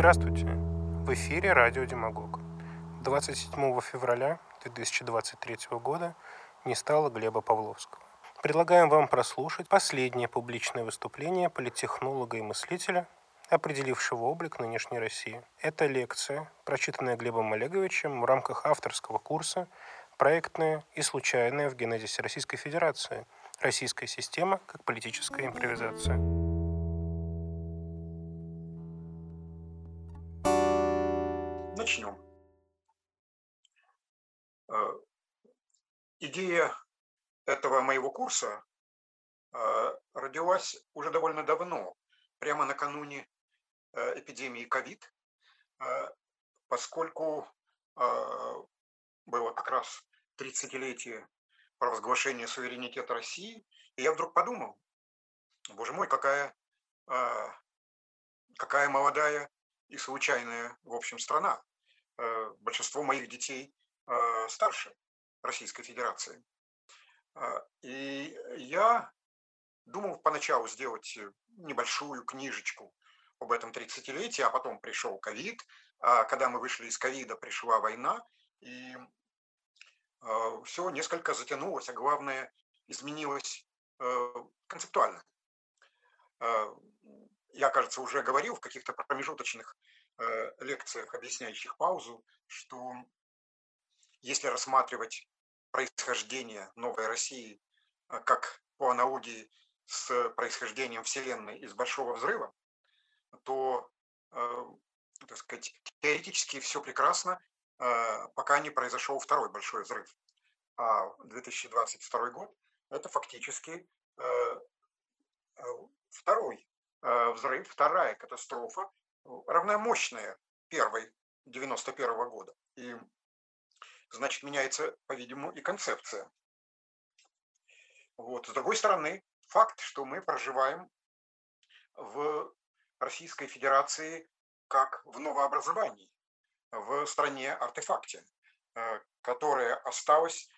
Здравствуйте! В эфире радио «Демагог». 27 февраля 2023 года не стало Глеба Павловского. Предлагаем вам прослушать последнее публичное выступление политтехнолога и мыслителя, определившего облик нынешней России. Это лекция, прочитанная Глебом Олеговичем в рамках авторского курса «Проектная и случайная в генезисе Российской Федерации. Российская система как политическая импровизация». Идея этого моего курса э, родилась уже довольно давно, прямо накануне э, эпидемии ковид, поскольку было как раз 30-летие провозглашения суверенитета России, и я вдруг подумал, боже мой, какая, какая молодая и случайная, в общем, страна. Э, большинство моих детей э, старше Российской Федерации. Э, и я думал поначалу сделать небольшую книжечку об этом 30-летии, а потом пришел ковид. А когда мы вышли из ковида, пришла война, и все несколько затянулось, а главное, изменилось концептуально. Я, кажется, уже говорил в каких-то промежуточных Э, лекциях, объясняющих паузу, что если рассматривать происхождение новой России э, как по аналогии с происхождением Вселенной из Большого Взрыва, то, э, так сказать, теоретически все прекрасно, пока не произошел второй большой взрыв. А 2022 год – это фактически второй взрыв, вторая катастрофа, равномощная первой 91 -го года. И, значит, меняется, по-видимому, и концепция. Вот. С другой стороны, факт, что мы проживаем в Российской Федерации как в новообразовании, в стране-артефакте, э, которая осталась,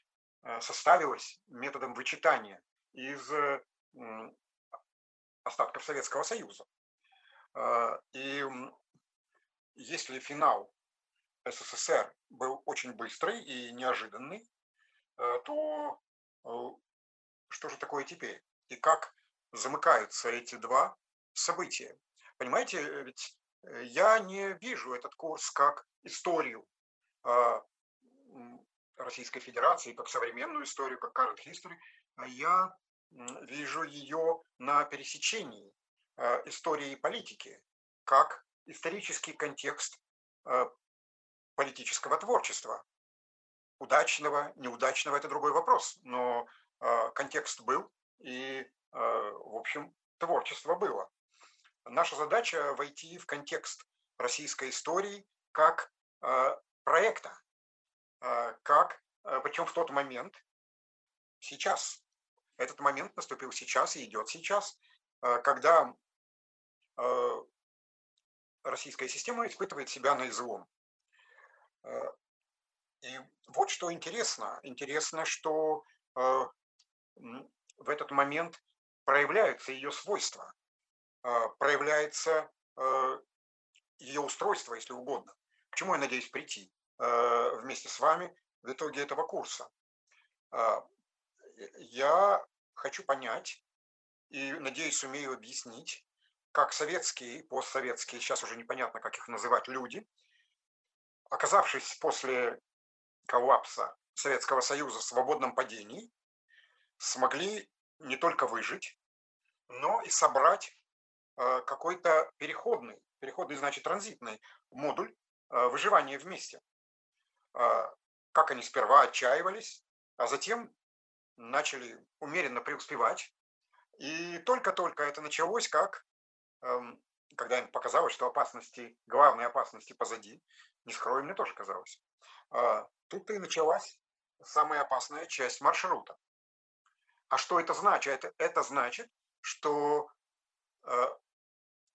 э, составилась методом вычитания из остатков Советского Союза. И если финал СССР был очень быстрый и неожиданный, э, то э, что же такое теперь? И как замыкаются эти два события? Понимаете, ведь э, я не вижу этот курс как историю а, Российской Федерации, как современную историю, как current history, а я вижу ее на пересечении истории и политики как исторический контекст политического творчества. Удачного, неудачного – это другой вопрос, но э, контекст был, и, в общем, творчество было. Наша задача – войти в контекст российской истории как проекта, как, причем в тот момент, сейчас. Этот момент наступил сейчас и идет сейчас, когда Э, российская система испытывает себя на излом. Э, и вот что интересно. Интересно, что э, в этот момент проявляются ее свойства, проявляется ее устройство, если угодно. К чему я надеюсь прийти вместе с вами в итоге этого курса? Я хочу понять и, надеюсь, сумею объяснить, как советские и постсоветские, сейчас уже непонятно, как их называть, люди, оказавшись после коллапса Советского Союза в свободном падении, смогли не только выжить, но и собрать э, какой-то переходный, переходный значит транзитный модуль э, выживания вместе. Э, как они сперва отчаивались, а затем начали умеренно преуспевать. И только-только это началось, как Эм, когда им показалось, что опасности, главные опасности позади, не скрою, мне тоже казалось. А, тут-то и началась самая опасная часть маршрута. А что это значит? Это, это значит, что э,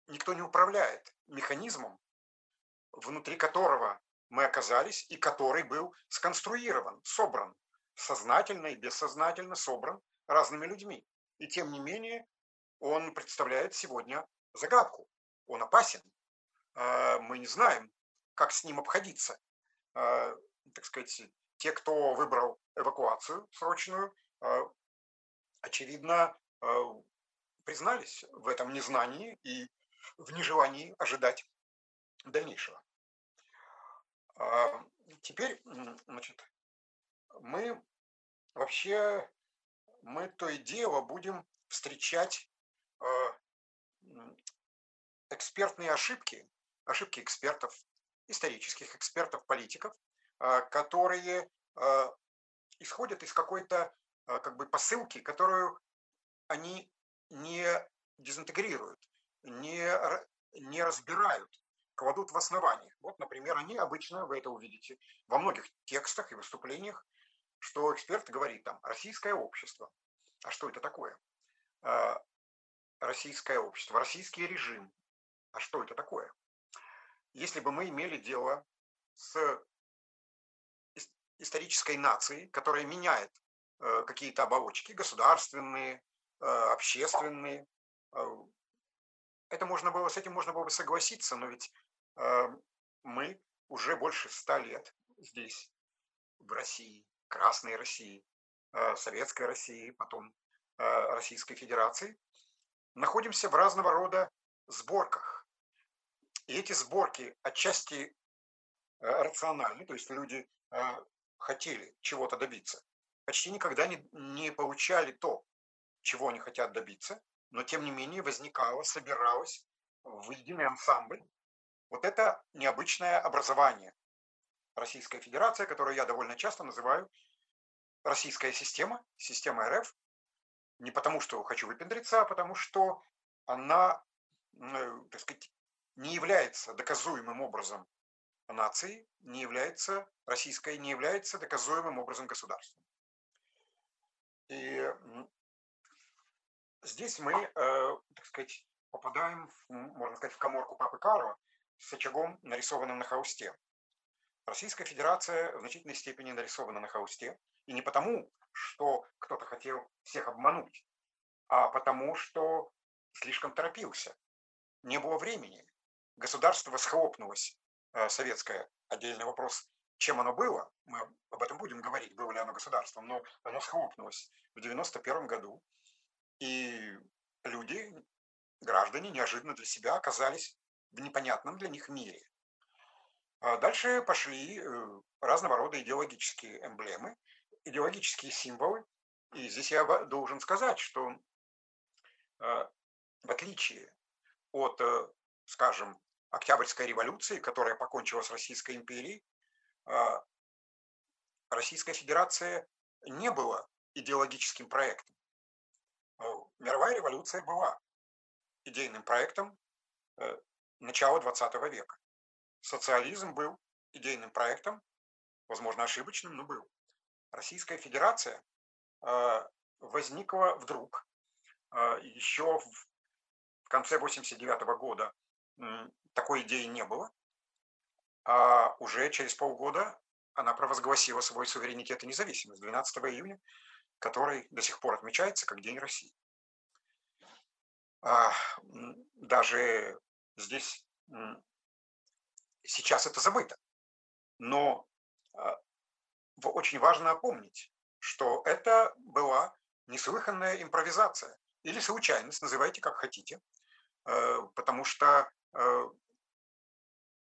никто не управляет механизмом, внутри которого мы оказались и который был сконструирован, собран, сознательно и бессознательно собран разными людьми. И тем не менее он представляет сегодня загадку. Он опасен. мы не знаем, как с ним обходиться. Так сказать, те, кто выбрал эвакуацию срочную, очевидно, признались в этом незнании и в нежелании ожидать дальнейшего. Теперь, значит, мы вообще, мы то и дело будем встречать экспертные ошибки, ошибки экспертов, исторических экспертов, политиков, которые исходят из какой-то как бы посылки, которую они не дезинтегрируют, не, не разбирают, кладут в основании. Вот, например, они обычно, вы это увидите, во многих текстах и выступлениях, что эксперт говорит там «российское общество». А что это такое? А, российское общество, российский режим. А что это такое? Если бы мы имели дело с исторической нацией, которая меняет э, какие-то оболочки, государственные, э, общественные, э, это можно было, с этим можно было бы согласиться, но ведь мы уже больше ста лет здесь, в России, Красной России, Советской России, потом Российской Федерации, находимся в разного рода сборках. И эти сборки отчасти рациональны, то есть люди хотели чего-то добиться, почти никогда не, не получали то, чего они хотят добиться, но тем не менее возникало, собиралось в единый ансамбль. Вот это необычное образование. Российская Федерация, которую я довольно часто называю российская система, система РФ, не потому что хочу выпендриться, а потому что она, так сказать, не является доказуемым образом нации, не является, российская не является доказуемым образом государством. И здесь мы, э, так сказать, попадаем, можно сказать, в коморку Папы Карла с очагом, нарисованным на холсте. Российская Федерация в значительной степени нарисована на холсте. И не потому, что кто-то хотел всех обмануть, а потому, что слишком торопился. Не было времени. Государство схлопнулось Э, советское, отдельный вопрос, чем оно было, мы об этом будем говорить, было ли оно государством, но оно схлопнулось в 91 году, и люди, граждане, неожиданно для себя оказались в непонятном для них мире. А дальше пошли э, разного рода идеологические эмблемы, идеологические символы. И здесь я должен сказать, что э, в отличие от, скажем, Октябрьской революции, которая покончила с Российской империей, а, Российская Федерация не была идеологическим проектом. А, мировая революция была идейным проектом э, начала 20 века. Социализм был идейным проектом, возможно, ошибочным, но был. Российская Федерация а, возникла вдруг еще в конце 89 года такой идеи не было. А уже через полгода она провозгласила свой суверенитет и независимость 12 июня, который до сих пор отмечается как День России. А, даже здесь сейчас это забыто. Но а, очень важно помнить, что это была неслыханная импровизация или случайность, называйте как хотите, э, потому что э,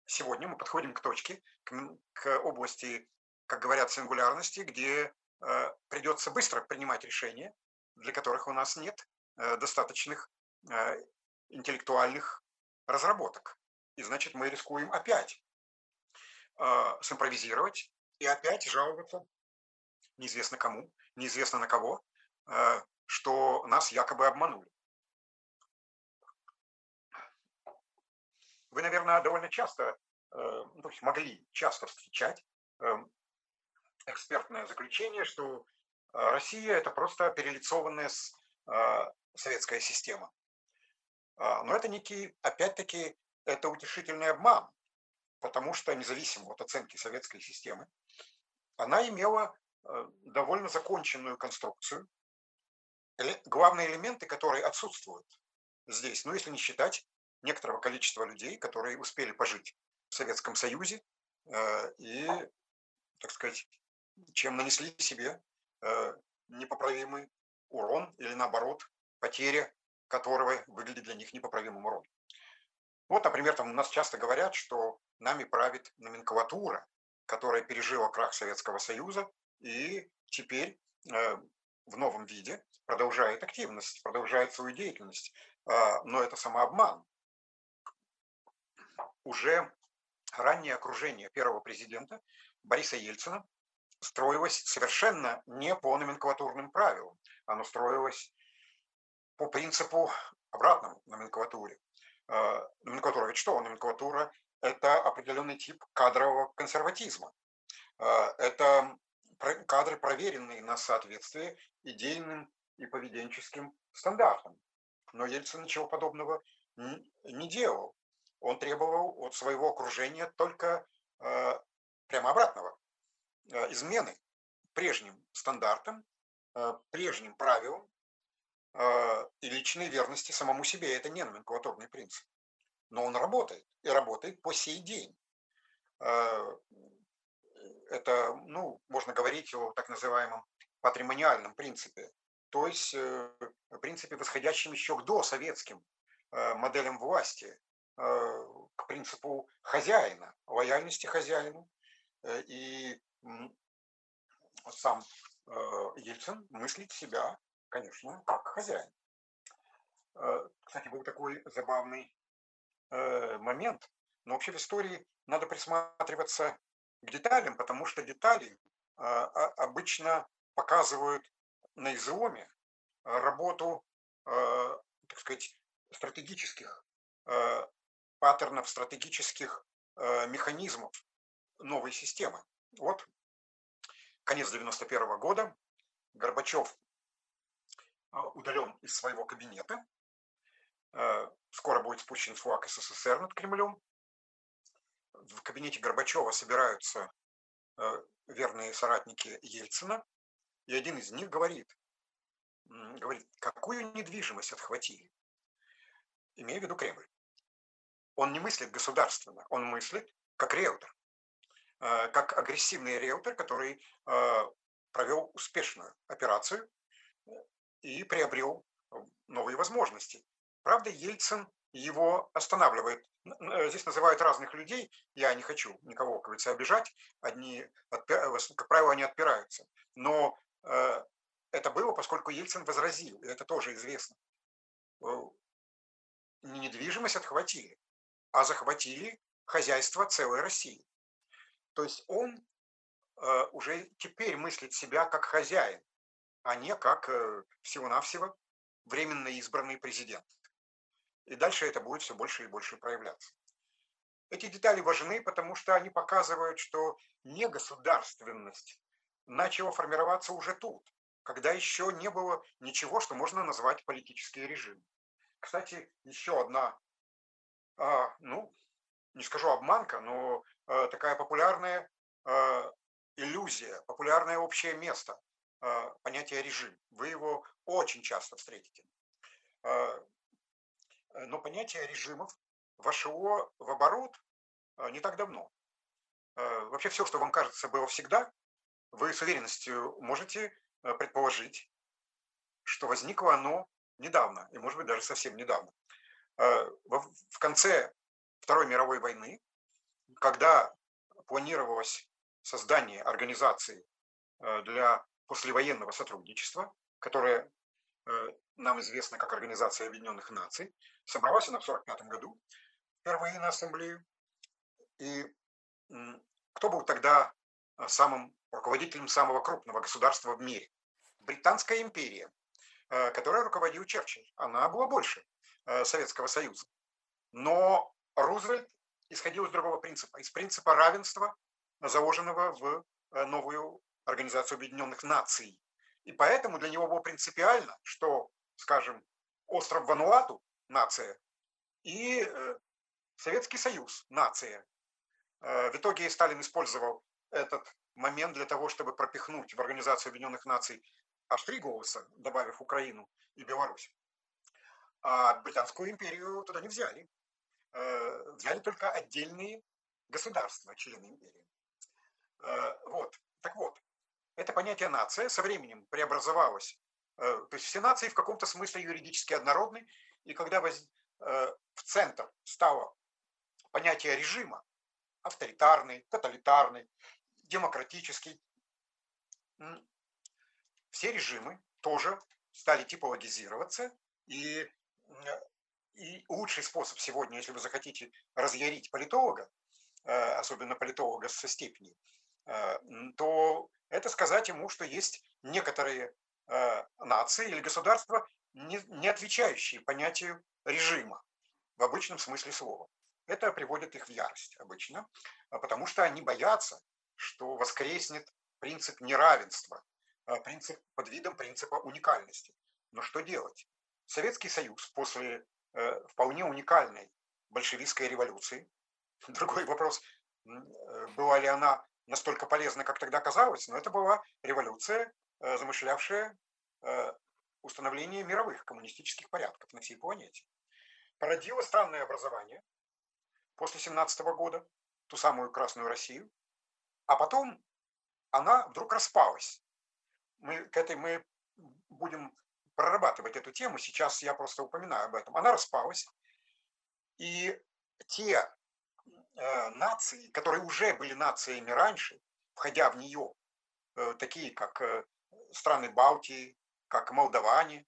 сегодня мы подходим к точке, к, к области, как говорят, сингулярности, где э, придется быстро принимать решения, для которых у нас нет э, достаточных э, интеллектуальных разработок. И значит, мы рискуем опять э, симпровизировать и опять жаловаться неизвестно кому, неизвестно на кого, э, что нас якобы обманули. Вы, наверное, довольно часто, э, ну, могли часто встречать эм, экспертное заключение, что э, Россия – это просто перелицованная э, советская система. А, но это некий, опять-таки, это утешительный обман, потому что независимо от оценки советской системы, она имела довольно законченную конструкцию, главные элементы, которые отсутствуют здесь, ну если не считать некоторого количества людей, которые успели пожить в Советском Союзе и, так сказать, чем нанесли себе непоправимый урон или наоборот потеря которого выглядит для них непоправимым уроном. Вот, например, там у нас часто говорят, что нами правит номенклатура, которая пережила крах Советского Союза и теперь э, в новом виде продолжает активность, продолжает свою деятельность. Э, но это самообман. Уже раннее окружение первого президента Бориса Ельцина строилось совершенно не по номенклатурным правилам. Оно строилось по принципу обратному номенклатуре. Э, номенклатура ведь что? Номенклатура – это определенный тип кадрового консерватизма. Э, это кадры, проверенные на соответствие идейным и поведенческим стандартам. Но Ельцин ничего подобного не делал. Он требовал от своего окружения только э, прямо обратного. Измены прежним стандартам, прежним правилам, Э, и личной верности самому себе. Это не номенклатурный принцип. Но он работает. И работает по сей день. Э, это, ну, можно говорить о так называемом патримониальном принципе. То есть э, принципе, восходящем еще к досоветским моделям власти, к принципу хозяина, лояльности хозяину. И сам Ельцин мыслит себя конечно, как хозяин. Э, кстати, был такой забавный э, момент, но вообще в истории надо присматриваться к деталям, потому что детали э, обычно показывают на изломе работу, так сказать, стратегических паттернов, стратегических механизмов новой системы. Вот конец 91 года, Горбачев а, удален из своего кабинета. Э, скоро будет спущен флаг СССР над Кремлем. В кабинете Горбачева собираются э, верные соратники Ельцина, и один из них говорит, говорит, какую недвижимость отхватили, имея в виду Кремль. Он не мыслит государственно, он мыслит как риэлтор, э, как агрессивный риэлтор, который провел успешную операцию и приобрел э, новые возможности. Правда, Ельцин его останавливает. Э, здесь называют разных людей, я не хочу никого, как обижать, одни, как правило, они отпираются. Но э, это было, поскольку Ельцин возразил, и это тоже известно. Не недвижимость отхватили, а захватили хозяйство целой России. То есть он уже теперь мыслит себя как хозяин, а не как э, всего-навсего временно избранный президент. И дальше это будет все больше и больше проявляться. Эти детали важны, потому что они показывают, что негосударственность начала формироваться уже тут, когда еще не было ничего, что можно назвать политический режим. Кстати, еще одна, ну, не скажу обманка, но а, такая популярная а, иллюзия, популярное общее место – а, понятие режим. Вы его очень часто встретите. А, но понятие режимов вошло в оборот а, не так давно. Вообще все, что вам кажется было всегда, вы с уверенностью можете предположить, что возникло оно недавно, и может быть даже совсем недавно. В конце Второй мировой войны, когда планировалось создание организации для послевоенного сотрудничества, которое э, нам известно как Организация Объединенных Наций, собралась она в 1945 году впервые на ассамблею. И кто был тогда э, самым руководителем самого крупного государства в мире? Британская империя, э, которая руководил Черчилль. Она была больше Советского Союза. Но Рузвельт исходил из другого принципа, из принципа равенства, заложенного в новую Организацию Объединенных Наций. И поэтому для него было принципиально, что, скажем, остров Вануату – нация, и э, Советский Союз – нация. Э, в итоге Сталин использовал этот момент для того, чтобы пропихнуть в Организацию Объединенных Наций аж три голоса, добавив Украину и Беларусь. А Британскую империю туда не взяли. взяли только отдельные государства, члены империи. Вот. Так вот, это понятие нация со временем преобразовалось. То есть все нации в каком-то смысле юридически однородны, и когда в центр стало понятие режима, авторитарный, тоталитарный, демократический, все режимы тоже стали типологизироваться, и, и лучший способ сегодня, если вы захотите разъярить политолога, э, особенно политолога со степенью, э, то это сказать ему, что есть некоторые э, нации или государства, не, отвечающие понятию режима в обычном смысле слова. Это приводит их в ярость обычно, потому что они боятся, что воскреснет принцип неравенства, а, принцип под видом принципа уникальности. Но что делать? Советский Союз после э, вполне уникальной большевистской революции, другой вопрос, э, была ли она настолько полезна, как тогда казалось, но это была революция, э, замышлявшая установление мировых коммунистических порядков на всей планете. Породило странное образование после 17 года, ту самую Красную Россию, а потом она вдруг распалась мы к этой мы будем прорабатывать эту тему. Сейчас я просто упоминаю об этом. Она распалась. И те э, нации, которые уже были нациями раньше, входя в нее, э, такие как э, страны Балтии, как молдаване,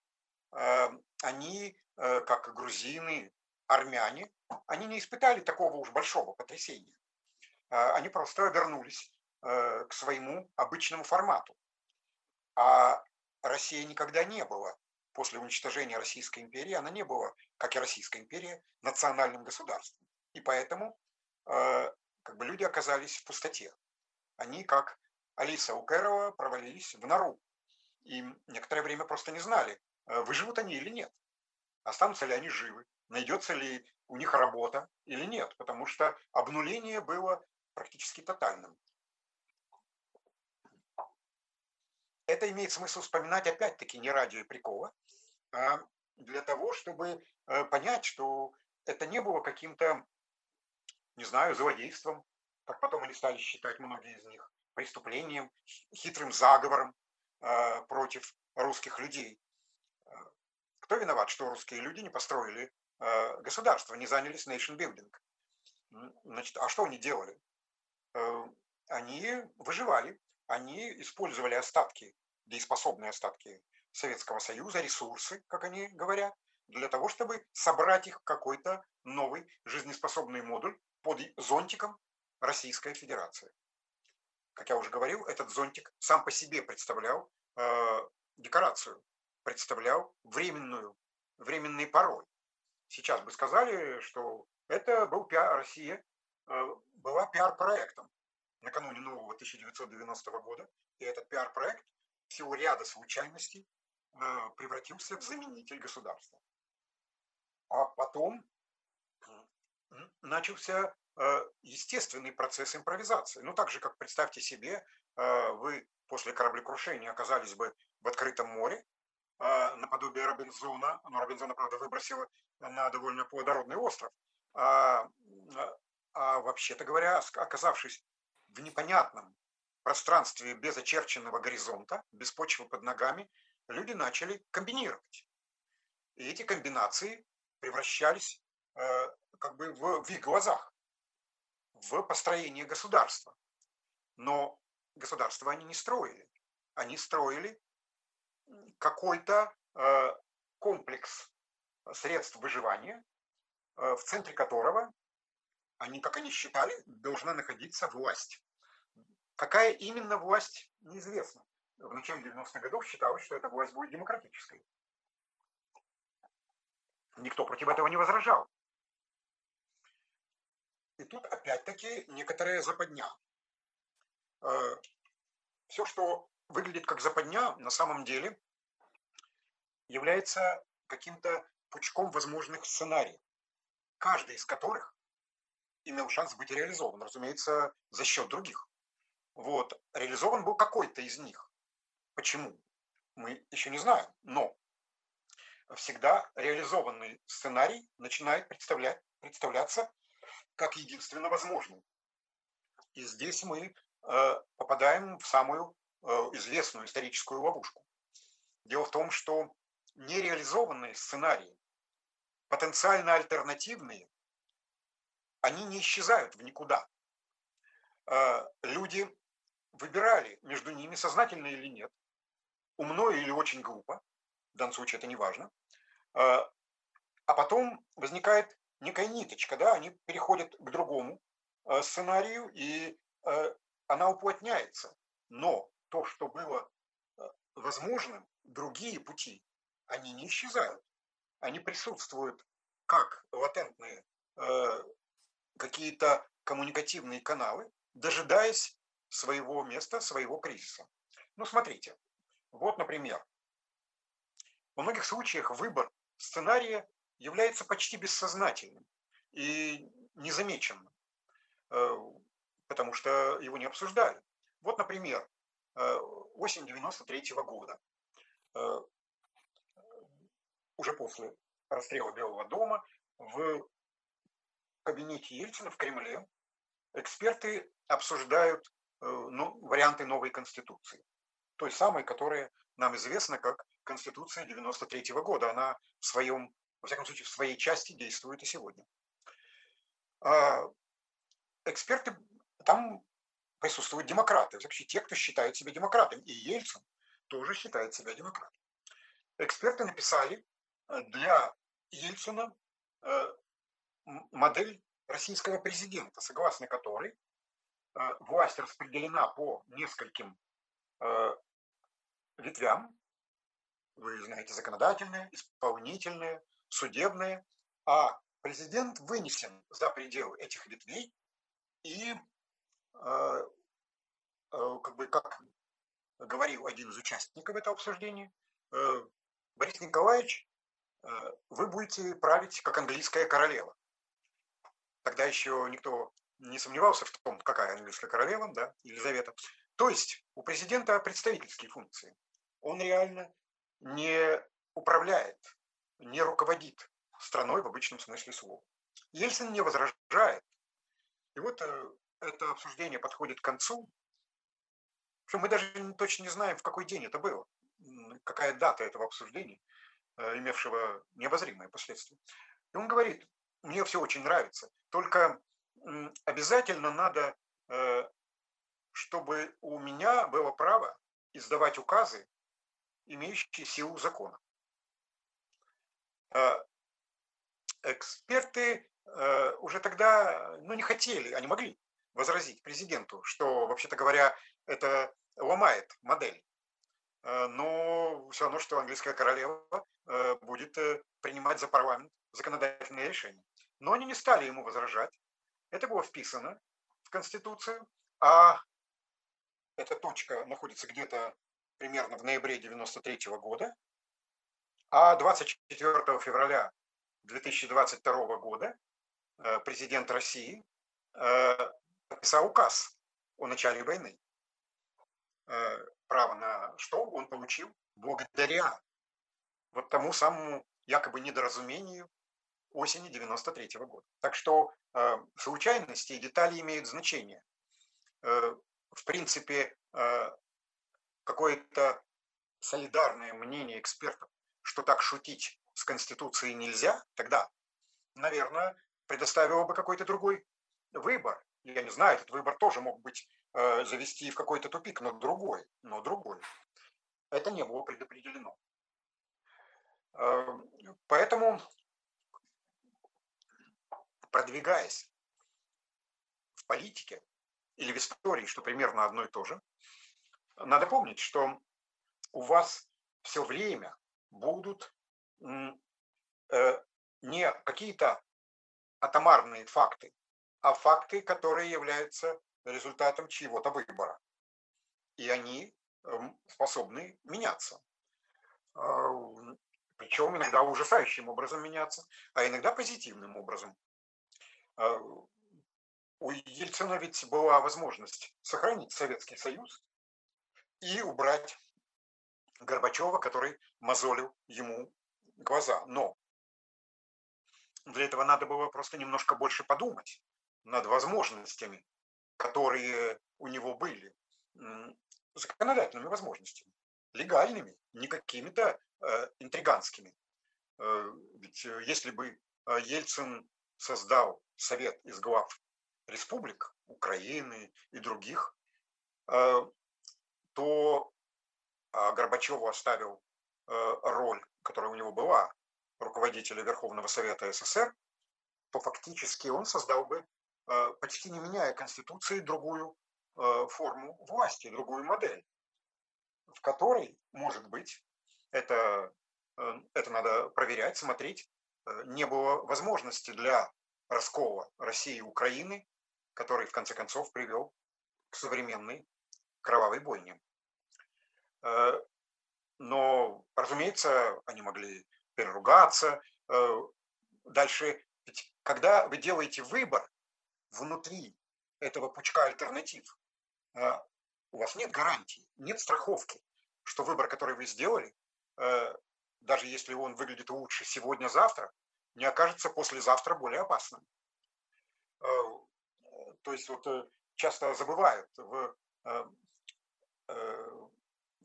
э, они, э, как грузины, армяне, они не испытали такого уж большого потрясения. Э, они просто вернулись э, к своему обычному формату. А Россия никогда не была, после уничтожения Российской империи, она не была, как и Российская империя, национальным государством. И поэтому э, как бы люди оказались в пустоте. Они, как Алиса Укерова, провалились в нору. И некоторое время просто не знали, э, выживут они или нет. Останутся ли они живы, найдется ли у них работа или нет, потому что обнуление было практически тотальным. Это имеет смысл вспоминать опять-таки не ради прикола, а для того, чтобы э, понять, что это не было каким-то, не знаю, злодейством, как потом они стали считать многие из них, преступлением, хитрым заговором э, против русских людей. Э, кто виноват, что русские люди не построили государство, не занялись nation building? Значит, а что они делали? Они выживали, они использовали остатки, дееспособные остатки Советского Союза, ресурсы, как они говорят, для того, чтобы собрать их в какой-то новый жизнеспособный модуль под зонтиком Российской Федерации. Как я уже говорил, этот зонтик сам по себе представлял э, декорацию, представлял временную, временный пароль. Сейчас бы сказали, что это был пиар, Россия э, была пиар-проектом накануне нового 1990 года, и этот пиар-проект в силу ряда случайностей э, превратился в заменитель государства. А потом начался э, естественный процесс импровизации. Ну, так же, как представьте себе, э, вы после кораблекрушения оказались бы в открытом море, наподобие Робинзона, но Робинзона, правда, выбросила на довольно плодородный остров. А, а вообще-то говоря, оказавшись в непонятном пространстве без очерченного горизонта, без почвы под ногами, люди начали комбинировать. И эти комбинации превращались э, как бы в, в их глазах в построение государства. Но государство они не строили. Они строили какой-то э, комплекс средств выживания, э, в центре которого они, как они считали, должна находиться власть. Какая именно власть, неизвестно. В начале 90-х годов считалось, что эта власть будет демократической. Никто против этого не возражал. И тут опять-таки некоторая западня. Э, Все, что выглядит как западня, на самом деле является каким-то пучком возможных сценариев, каждый из которых имел шанс быть реализован, разумеется, за счет других. Вот. Реализован был какой-то из них. Почему? Мы еще не знаем. Но всегда реализованный сценарий начинает представлять представляться как единственно возможным. И здесь мы э, попадаем в самую э, известную историческую ловушку. Дело в том, что нереализованные сценарии, потенциально альтернативные, они не исчезают в никуда. Э, люди выбирали между ними, сознательно или нет, умно или очень глупо, в данном случае это не важно, а потом возникает некая ниточка, да, они переходят к другому э, сценарию, и э, она уплотняется. Но то, что было э, возможным, другие пути, они не исчезают. Они присутствуют как латентные какие-то коммуникативные каналы, дожидаясь своего места, своего кризиса. Ну, смотрите, вот, например, во многих случаях выбор сценария является почти бессознательным и незамеченным, э, потому что его не обсуждали. Вот, например, э, осень 93 -го года, э, уже после расстрела Белого дома, в кабинете Ельцина в Кремле эксперты обсуждают ну, варианты новой конституции. Той самой, которая нам известна как Конституция 93 -го года. Она в своем во всяком случае, в своей части действует и сегодня. А, эксперты, там присутствуют демократы, вообще те, кто считают себя демократами. И Ельцин тоже считает себя демократом. Эксперты написали э, для Ельцина э, модель российского президента, согласно которой э, власть распределена по нескольким ветвям. Вы знаете, законодательные, исполнительные, судебные, а президент вынесен за пределы этих ветвей и, э, э, как бы, как говорил один из участников этого обсуждения, э, Борис Николаевич, э, вы будете править как английская королева. Тогда еще никто не сомневался в том, какая английская королева, да, Елизавета. То есть у президента представительские функции. Он реально не управляет не руководит страной в обычном смысле слова. Ельцин не возражает. И вот э, это обсуждение подходит к концу. Причем мы даже точно не знаем, в какой день это было, какая дата этого обсуждения, э, имевшего необозримые последствия. И он говорит, мне все очень нравится, только обязательно надо, э, чтобы у меня было право издавать указы, имеющие силу закона. Э, эксперты э, уже тогда ну, не хотели, они могли возразить президенту, что, вообще-то говоря, это ломает модель. Но все равно, что английская королева будет принимать за парламент законодательные решения. Но они не стали ему возражать. Это было вписано в Конституцию, а эта точка находится где-то примерно в ноябре 93 года. А 24 февраля 2022 года э, президент России э, подписал указ о начале войны. Э, право на что он получил благодаря вот тому самому якобы недоразумению осени 93 -го года. Так что случайности и детали имеют значение. В принципе, какое-то солидарное мнение экспертов что так шутить с Конституцией нельзя, тогда, наверное, предоставила бы какой-то другой выбор. Я не знаю, этот выбор тоже мог быть э, завести в какой-то тупик, но другой, но другой. Это не было предопределено. Э, поэтому, продвигаясь в политике или в истории, что примерно одно и то же, надо помнить, что у вас все время будут э, не какие-то атомарные факты, а факты, которые являются результатом чьего-то выбора. И они эм, способны меняться. А, Причем иногда ужасающим образом меняться, а иногда позитивным образом. А, у Ельцина ведь была возможность сохранить Советский Союз и убрать Горбачева, который мозолил ему глаза. Но для этого надо было просто немножко больше подумать над возможностями, которые у него были, законодательными возможностями, легальными, не какими-то э, интриганскими. Э, ведь э, если бы Ельцин создал совет из глав республик Украины и других, э, то а Горбачеву оставил э, роль, которая у него была, руководителя Верховного Совета СССР, то фактически он создал бы, э, почти не меняя Конституции, другую форму власти, другую модель, в которой, может быть, это, это надо проверять, смотреть, не было возможности для раскола России и Украины, который в конце концов привел к современной кровавой бойне. Но, разумеется, они могли переругаться. Э, дальше, ведь когда вы делаете выбор внутри этого пучка альтернатив, э, у вас нет гарантии, нет страховки, что выбор, который вы сделали, э, даже если он выглядит лучше сегодня-завтра, не окажется послезавтра более опасным. То есть вот часто забывают в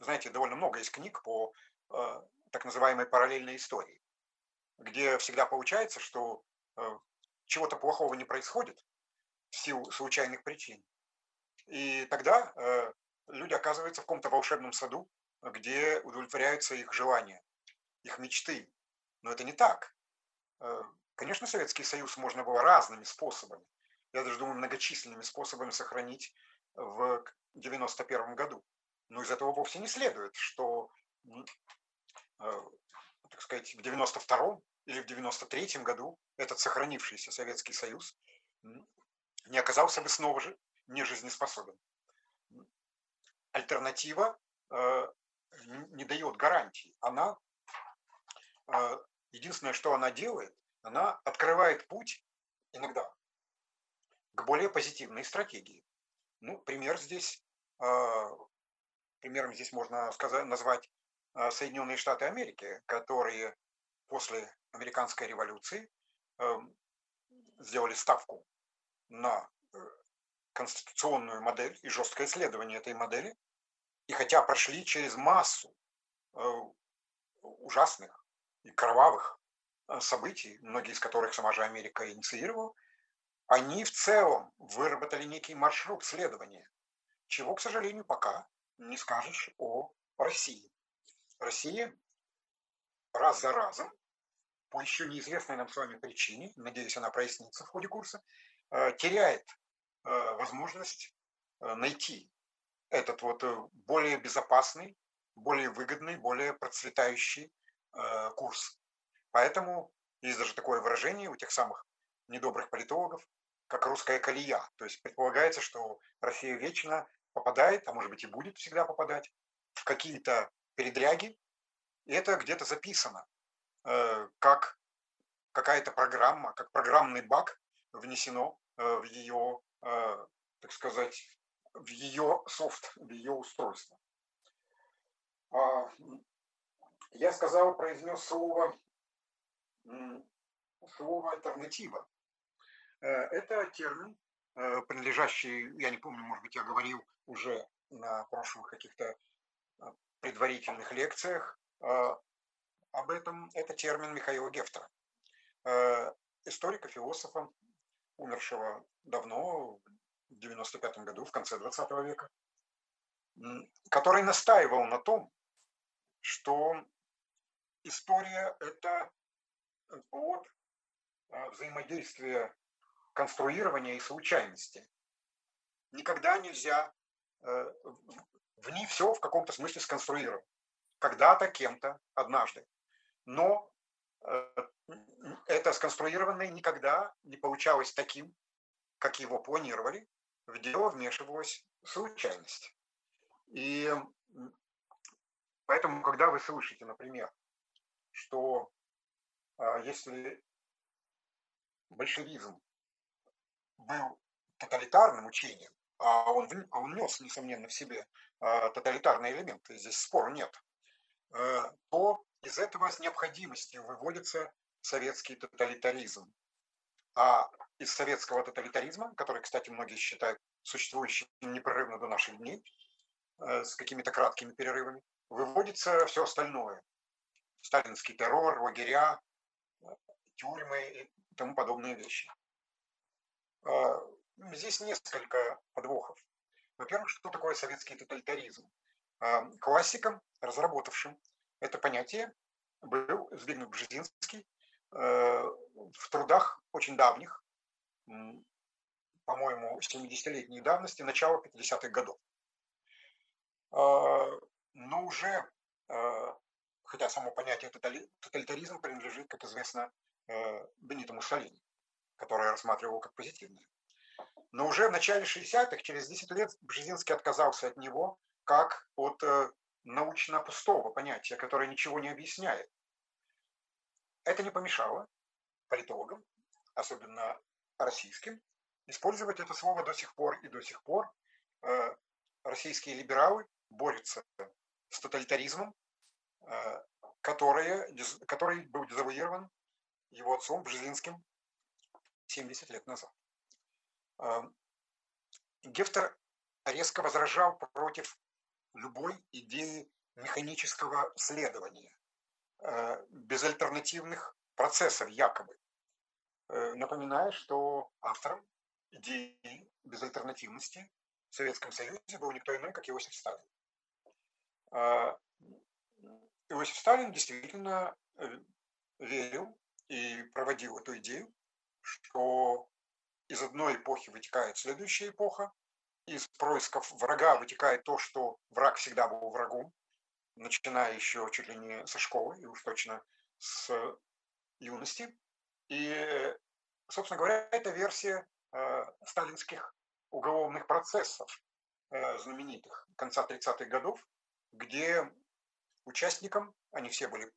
знаете, довольно много есть книг по э, так называемой параллельной истории, где всегда получается, что э, чего-то плохого не происходит в силу случайных причин. И тогда э, люди оказываются в каком-то волшебном саду, где удовлетворяются их желания, их мечты. Но это не так. Э, конечно, Советский Союз можно было разными способами, я даже думаю, многочисленными способами сохранить в 1991 году. Но из этого вовсе не следует, что, э, так сказать, в 92 или в 93 году этот сохранившийся Советский Союз не оказался бы снова же не жизнеспособен. Альтернатива э, не дает гарантии. Она, единственное, что она делает, она открывает путь иногда к более позитивной стратегии. Ну, пример здесь Примером здесь можно сказать, назвать а, Соединенные Штаты Америки, которые после американской революции эм, сделали ставку на э, конституционную модель и жесткое исследование этой модели, и хотя прошли через массу э, ужасных кровавых э, событий, многие из которых сама же Америка инициировала, они в целом выработали некий маршрут следования, чего, к сожалению, пока не скажешь о России. Россия раз за разом, по еще неизвестной нам с вами причине, надеюсь, она прояснится в ходе курса, э, теряет э, возможность найти этот вот более безопасный, более выгодный, более процветающий курс. Поэтому есть даже такое выражение у тех самых недобрых политологов, как русская колея. То есть предполагается, что Россия вечно попадает, а может быть и будет всегда попадать, в какие-то передряги, и это где-то записано, э, как какая-то программа, как программный баг внесено э, в ее, э, так сказать, в ее софт, в ее устройство. А, я сказал, произнес слово, слово альтернатива. Это термин, принадлежащий, я не помню, может быть, я говорил уже на прошлых каких-то а, предварительных лекциях об этом. Это термин Михаила Гефтера, а, историка, философа, умершего давно, в 95 году, в конце 20 века, который настаивал на том, что история – это плод взаимодействия конструирования и случайности. Никогда нельзя Э, в ней все в каком-то смысле сконструировано. Когда-то, кем-то, однажды. Но э, это сконструированное никогда не получалось таким, как его планировали. В дело вмешивалась случайность. И поэтому, когда вы слышите, например, что а, если большевизм был тоталитарным учением, а он, а он нес, несомненно, в себе а, тоталитарные элементы, здесь спора нет, э, то из этого с необходимостью выводится советский тоталитаризм. А из советского тоталитаризма, который, кстати, многие считают существующим непрерывно до наших дней, э, с какими-то краткими перерывами, выводится все остальное. Сталинский террор, лагеря, тюрьмы и тому подобные вещи. А, здесь несколько подвохов. Во-первых, что такое советский тоталитаризм? А, классиком, разработавшим это понятие, был Збигнев Бжезинский э, в трудах очень давних, по-моему, 70-летней давности, начала 50-х годов. А, но уже, э, хотя само понятие тоталитаризм принадлежит, как известно, э, Бенито Муссолини, который рассматривал как позитивное. Но уже в начале 60-х, через 10 лет, Бжезинский отказался от него как от э, научно-пустого понятия, которое ничего не объясняет. Это не помешало политологам, особенно российским, использовать это слово до сих пор. И до сих пор э, российские либералы борются с тоталитаризмом, э, который, который был дезавуирован его отцом Бжезинским 70 лет назад. Гефтер резко возражал против любой идеи механического следования, э, безальтернативных процессов якобы. Э, напоминаю, что автором идеи безальтернативности в Советском Союзе был никто иной, как Иосиф Сталин. Э, Иосиф Сталин действительно верил и проводил эту идею, что из одной эпохи вытекает следующая эпоха, из происков врага вытекает то, что враг всегда был врагом, начиная еще чуть ли не со школы, и уж точно с юности. И, собственно говоря, это версия э, сталинских уголовных процессов э, знаменитых конца 30-х годов, где участникам, они все были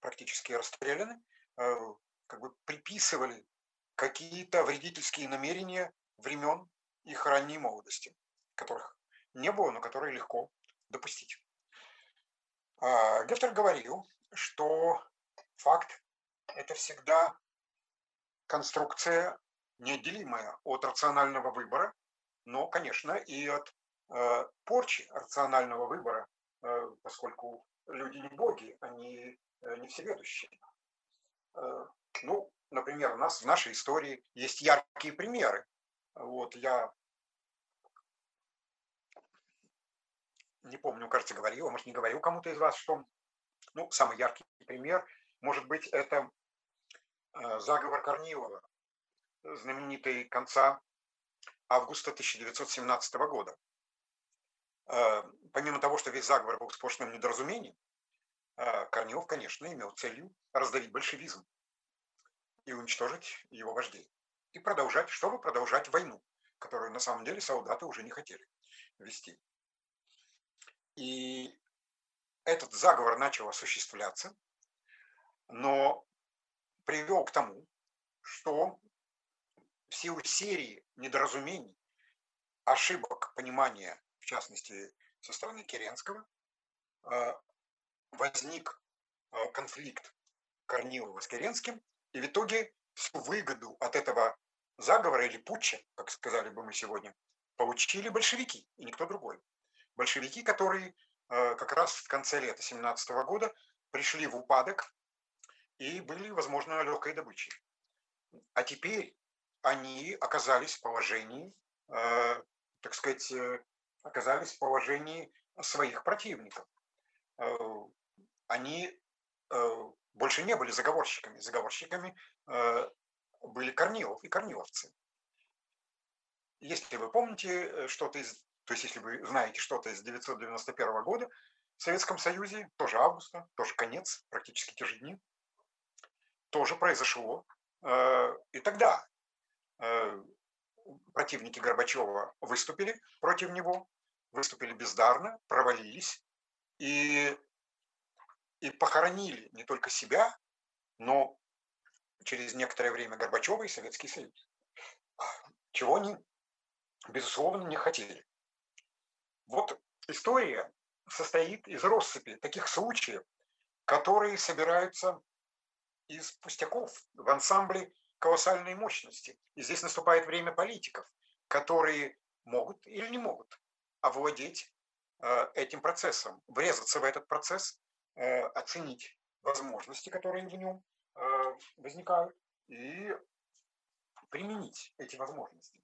практически расстреляны, э, как бы приписывали какие-то вредительские намерения времен их ранней молодости, которых не было, но которые легко допустить. А, Гефтер говорил, что факт – это всегда конструкция неотделимая от рационального выбора, но, конечно, и от э, порчи рационального выбора, э, поскольку люди не боги, они э, не всеведущие. Э, ну, например, у нас в нашей истории есть яркие примеры. Вот я не помню, кажется, говорил, а может, не говорил кому-то из вас, что, ну, самый яркий пример, может быть, это э, заговор Корнилова, знаменитый конца августа 1917 года. Помимо того, что весь заговор был сплошным недоразумением, э, Корнилов, конечно, имел целью раздавить большевизм и уничтожить его вождей. И продолжать, чтобы продолжать войну, которую на самом деле солдаты уже не хотели вести. И этот заговор начал осуществляться, но привел к тому, что в силу серии недоразумений, ошибок понимания, в частности, со стороны Керенского, э, возник э, конфликт Корнилова с Керенским, и в итоге всю выгоду от этого заговора или путча, как сказали бы мы сегодня, получили большевики и никто другой. Большевики, которые э, как раз в конце лета 17 года пришли в упадок и были, возможно, легкой добычей. А теперь они оказались в положении, так сказать, э, оказались в положении своих противников. Они больше не были заговорщиками. Заговорщиками э, были Корнилов и Корниловцы. Если вы помните э, что-то из, то есть если вы знаете что-то из 1991 года, в Советском Союзе, тоже августа, тоже конец, практически те же дни, тоже произошло. Э, и тогда противники Горбачева выступили против него, выступили бездарно, провалились. И и похоронили не только себя, но через некоторое время Горбачева и Советский Союз. Чего они, безусловно, не хотели. Вот история состоит из россыпи таких случаев, которые собираются из пустяков в ансамбле колоссальной мощности. И здесь наступает время политиков, которые могут или не могут овладеть э, этим процессом, врезаться в этот процесс, э, оценить возможности, которые в нем э, возникают, и применить эти возможности.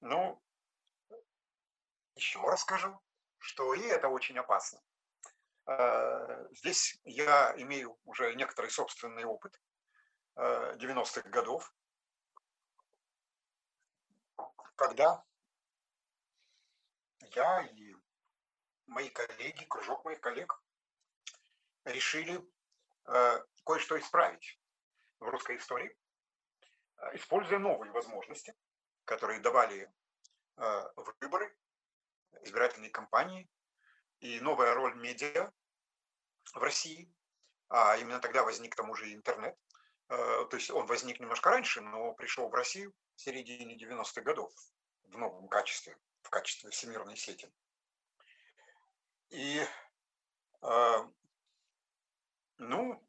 Ну, еще раз скажу, что и это очень опасно. Здесь я имею уже некоторый собственный опыт 90-х годов, когда я и мои коллеги, кружок моих коллег, решили э, кое-что исправить в русской истории, э, используя новые возможности, которые давали э, выборы, избирательные кампании и новая роль медиа в России. А именно тогда возник к тому же интернет. Э, то есть он возник немножко раньше, но пришел в Россию в середине 90-х годов в новом качестве, в качестве всемирной сети. И, э, ну,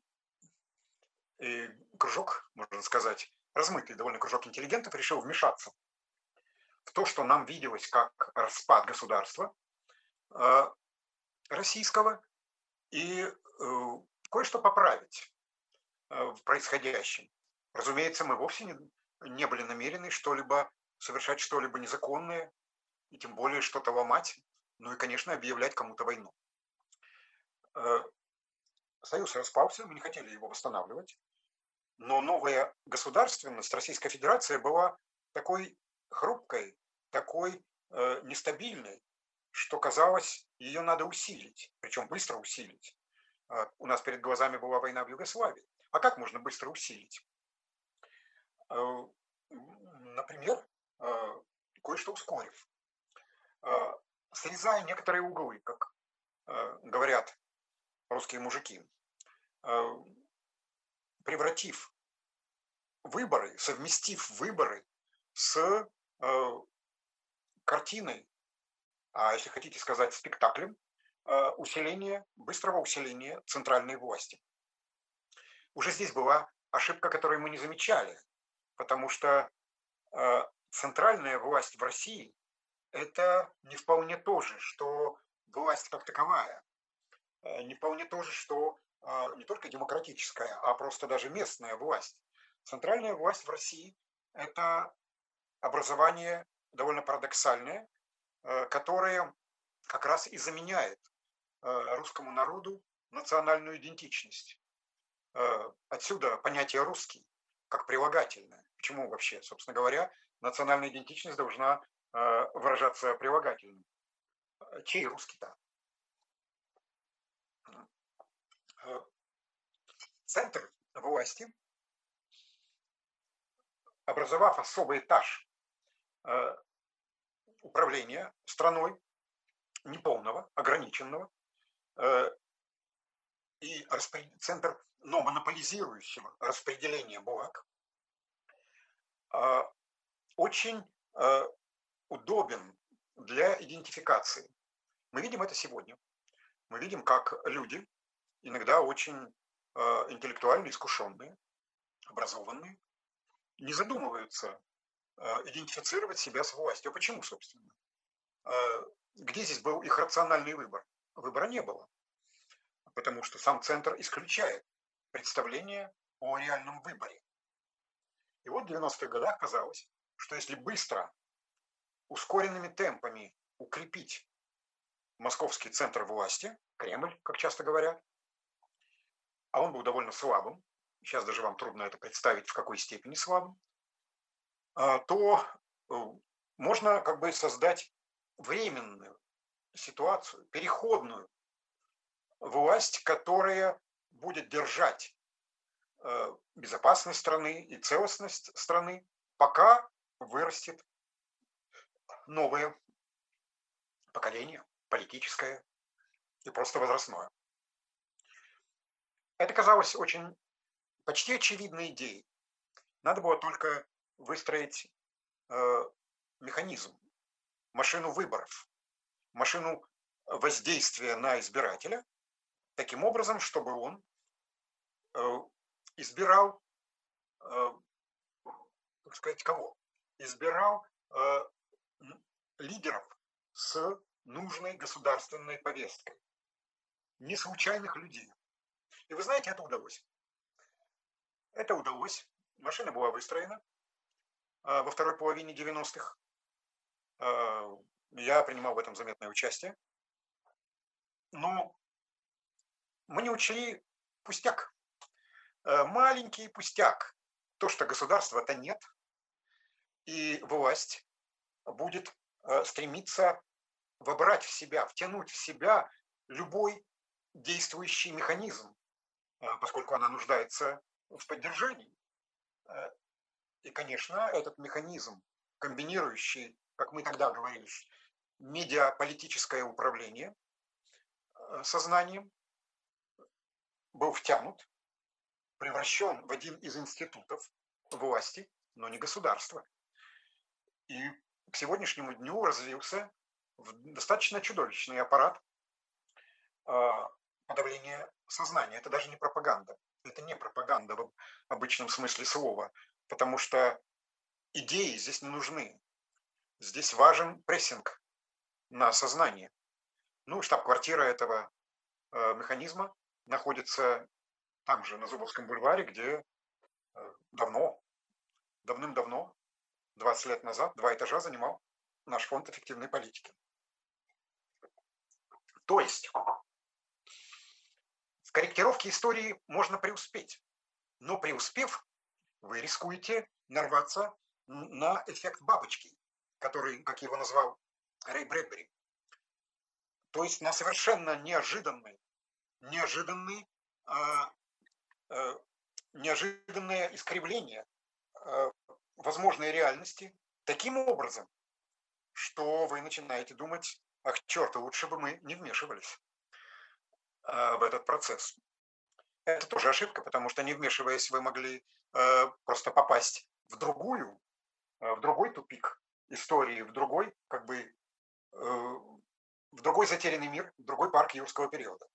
и кружок, можно сказать, размытый довольно кружок интеллигентов решил вмешаться в то, что нам виделось как распад государства э, российского, и кое-что поправить в происходящем. Разумеется, мы вовсе не, не были намерены что-либо совершать что-либо незаконное, и тем более что-то ломать, ну и, конечно, объявлять кому-то войну. Э, Союз распался, мы не хотели его восстанавливать, но новая государственность, Российская Федерация была такой хрупкой, такой э, нестабильной, что казалось, ее надо усилить, причем быстро усилить. Э, у нас перед глазами была война в Югославии. А как можно быстро усилить? Э, например, э, кое-что ускорив, э, срезая некоторые углы, как говорят русские мужики, превратив выборы, совместив выборы с картиной, а если хотите сказать спектаклем, усиления, быстрого усиления центральной власти. Уже здесь была ошибка, которую мы не замечали, потому что э, центральная власть в России – это не вполне то же, что власть как таковая, э, не вполне то же, что э, не только демократическая, а просто даже местная власть. Центральная власть в России – это образование довольно парадоксальное, которое как раз и заменяет русскому народу национальную идентичность. Отсюда понятие «русский» как прилагательное. Почему вообще, собственно говоря, национальная идентичность должна э, выражаться прилагательным? Чей русский-то? Э, центр власти, образовав особый этаж э, управления страной, неполного, ограниченного, и центр но монополизирующего распределения благ, а, очень а, удобен для идентификации. Мы видим это сегодня. Мы видим, как люди, иногда очень а, интеллектуально искушенные, образованные, не задумываются идентифицировать себя с властью. Почему, собственно? Где здесь был их рациональный выбор? Выбора не было, потому что сам центр исключает представление о реальном выборе. И вот в 90-х годах казалось, что если быстро, ускоренными темпами укрепить московский центр власти, Кремль, как часто говорят, а он был довольно слабым, сейчас даже вам трудно это представить, в какой степени слабым, а, то э, можно как бы создать временную ситуацию, переходную власть, которая будет держать э, безопасность страны и целостность страны, пока вырастет новое поколение, политическое и просто возрастное. Это казалось очень почти очевидной идеей. Надо было только выстроить э, механизм, машину выборов, машину воздействия на избирателя, таким образом, чтобы он э, избирал, э, так сказать, кого? Избирал э, лидеров с нужной государственной повесткой, не случайных людей. И вы знаете, это удалось. Это удалось. Машина была выстроена во второй половине 90-х. Я принимал в этом заметное участие. Но мы не учли пустяк. Э, маленький пустяк. То, что государства-то нет, и власть будет э, стремиться вобрать в себя, втянуть в себя любой действующий механизм, э, поскольку она нуждается в поддержании. И, конечно, этот механизм, комбинирующий, как мы тогда говорили, медиаполитическое управление сознанием, был втянут, превращен в один из институтов власти, но не государства. И к сегодняшнему дню развился в достаточно чудовищный аппарат а, подавления сознания. Это даже не пропаганда. Это не пропаганда в обычном смысле слова, потому что идеи здесь не нужны. Здесь важен прессинг на сознание. Ну, штаб-квартира этого э, механизма находится там же, на Зубовском бульваре, где э, давно, давным-давно, 20 лет назад, два этажа занимал наш фонд эффективной политики. То есть в корректировке истории можно преуспеть, но преуспев, вы рискуете нарваться на эффект бабочки, который, как его назвал Рэй Брэдбери. То есть на совершенно неожиданный неожиданный, а, э, неожиданное искривление а, возможной реальности таким образом, что вы начинаете думать, ах, черт, лучше бы мы не вмешивались а, в этот процесс. Это тоже ошибка, потому что не вмешиваясь, вы могли просто попасть в другую, в другой тупик истории, в другой, как бы, э, в другой затерянный мир, в другой парк юрского периода.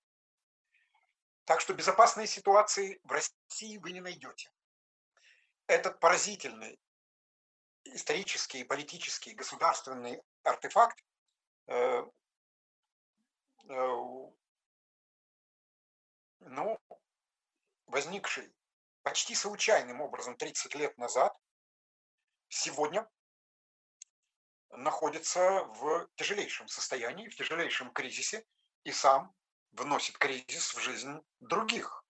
Так что безопасной ситуации в России вы не найдете. Этот поразительный исторический, политический, государственный артефакт э, э, ну, возникший почти случайным образом 30 лет назад, сегодня находится в тяжелейшем состоянии, в тяжелейшем кризисе и сам вносит кризис в жизнь других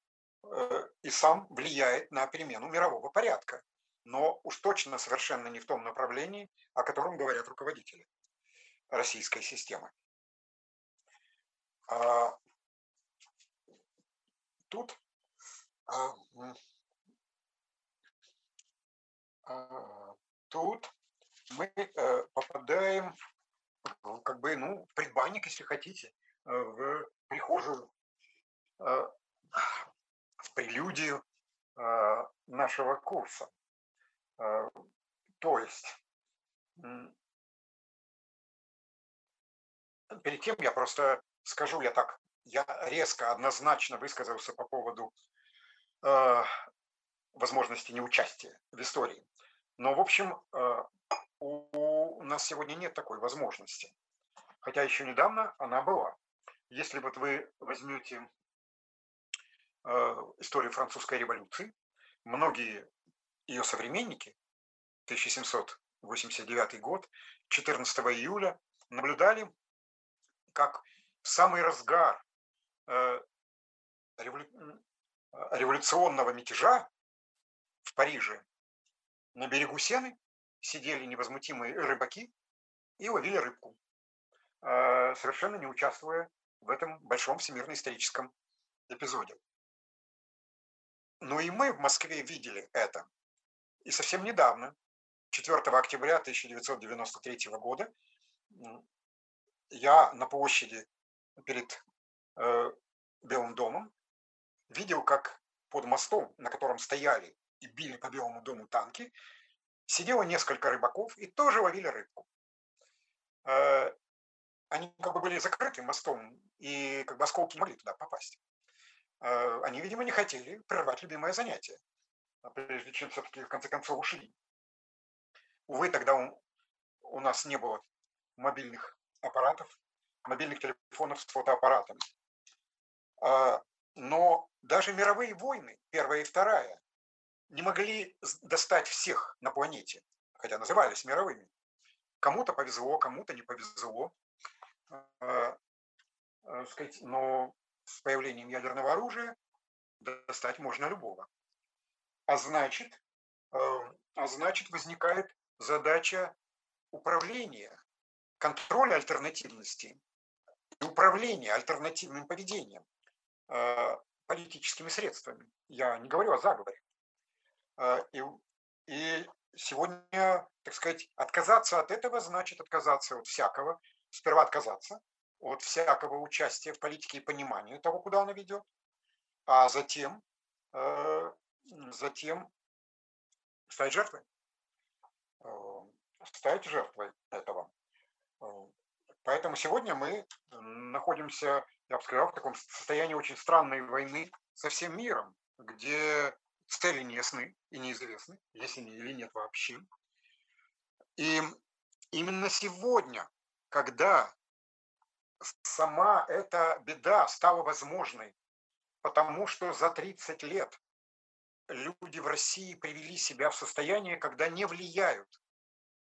э, и сам влияет на перемену мирового порядка. Но уж точно совершенно не в том направлении, о котором говорят руководители российской системы. А, тут а, а, тут мы э, попадаем как бы ну, в предбанник, если хотите, э, в прихожую, э, в прелюдию э, нашего курса. Э, то есть, перед тем я просто скажу, я так, я резко, однозначно высказался по поводу возможности неучастия в истории. Но, в общем, у нас сегодня нет такой возможности. Хотя еще недавно она была. Если вот вы возьмете э, историю французской революции, многие ее современники, 1789 год, 14 июля, наблюдали, как в самый разгар э, революционного мятежа в Париже на берегу Сены сидели невозмутимые рыбаки и ловили рыбку, э, совершенно не участвуя в этом большом всемирно-историческом эпизоде. Ну и мы в Москве видели это. И совсем недавно, 4 октября 1993 года, я на площади перед э, Белым домом видел, как под мостом, на котором стояли и били по Белому дому танки, сидело несколько рыбаков и тоже ловили рыбку. Э, они как бы были закрыты мостом, и как бы осколки не могли туда попасть. э, они, видимо, не хотели прервать любимое занятие, прежде чем все-таки в конце концов ушли. Увы, тогда у, у нас не было мобильных аппаратов, мобильных телефонов с фотоаппаратами. А, но даже мировые войны, первая и вторая, не могли достать всех на планете, хотя назывались мировыми. Кому-то повезло, кому-то не повезло. А, а, сказать, но с появлением ядерного оружия достать можно любого. А значит, а значит возникает задача управления, контроля альтернативности и управления альтернативным поведением политическими средствами. Я не говорю о заговоре. И, и сегодня, так сказать, отказаться от этого значит отказаться от всякого, сперва отказаться от всякого участия в политике и понимания того, куда она ведет, а затем, э, затем стать жертвой. Э, стать жертвой этого. Э, поэтому сегодня мы находимся, я бы сказал, в таком состоянии очень странной войны со всем миром, где цели не ясны и неизвестны, если не или нет вообще. И именно сегодня, когда сама эта беда стала возможной, потому что за 30 лет люди в России привели себя в состояние, когда не влияют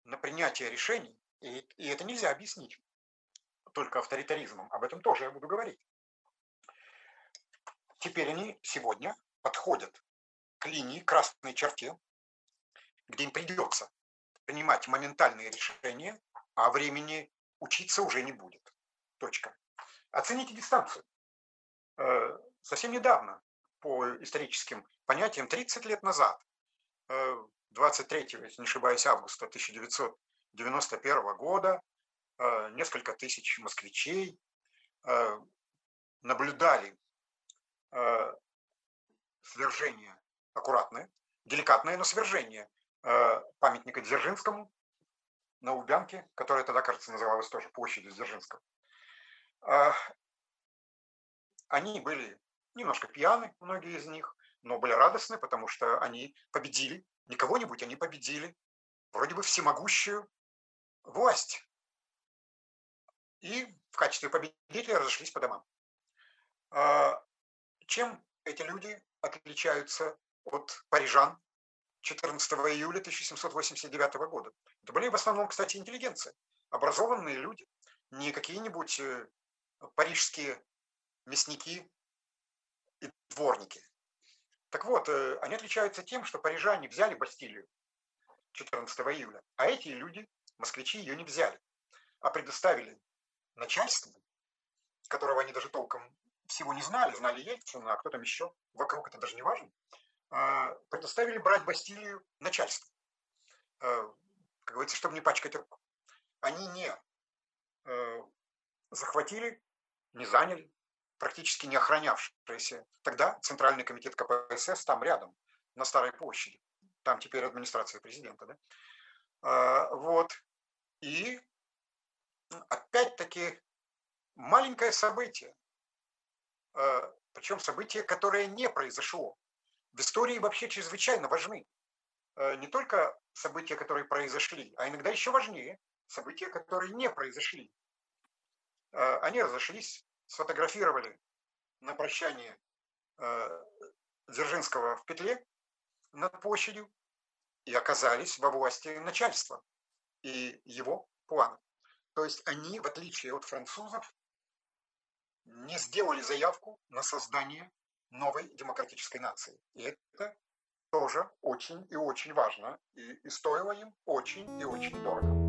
на принятие решений, и, и это нельзя объяснить только авторитаризмом, об этом тоже я буду говорить. Теперь они сегодня подходят к линии, красной черте, где им придется принимать моментальные решения, а времени учиться уже не будет. Точка. Оцените дистанцию. Э, совсем недавно, по историческим понятиям, 30 лет назад, 23, э, если не ошибаюсь, августа 1991 года, э, несколько тысяч москвичей наблюдали свержение аккуратное, деликатное, но свержение памятника Дзержинскому на Лубянке, которая тогда, кажется, называлась тоже площадью Дзержинского. А, они были немножко пьяны, многие из них, но были радостны, потому что они победили, не кого-нибудь, они победили вроде бы всемогущую власть. И в качестве победителей разошлись по домам. А, чем эти люди отличаются от парижан 14 июля 1789 года? Это были в основном, кстати, интеллигенция, образованные люди, не какие-нибудь э, парижские мясники и дворники. Так вот, э, они отличаются тем, что парижане взяли Бастилию 14 июля, а эти люди, москвичи, ее не взяли, а предоставили начальству, которого они даже толком всего не знали, знали Ельцина, а кто там еще, вокруг это даже не важно, предоставили брать Бастилию начальству. Э, как говорится, чтобы не пачкать руку. Они не э, захватили не заняли, практически не охранявшиеся. Тогда Центральный комитет КПСС там рядом, на Старой площади. Там теперь администрация президента. Да? А, вот. И опять-таки маленькое событие. А, причем событие, которое не произошло. В истории вообще чрезвычайно важны. А, не только события, которые произошли, а иногда еще важнее события, которые не произошли. А, они разошлись, сфотографировали на прощание а, Дзержинского в петле над площадью и оказались во власти начальства и его плана. То есть они, в отличие от французов, не сделали заявку на создание новой демократической нации. И это тоже очень и очень важно. И, и стоило им очень и очень дорого.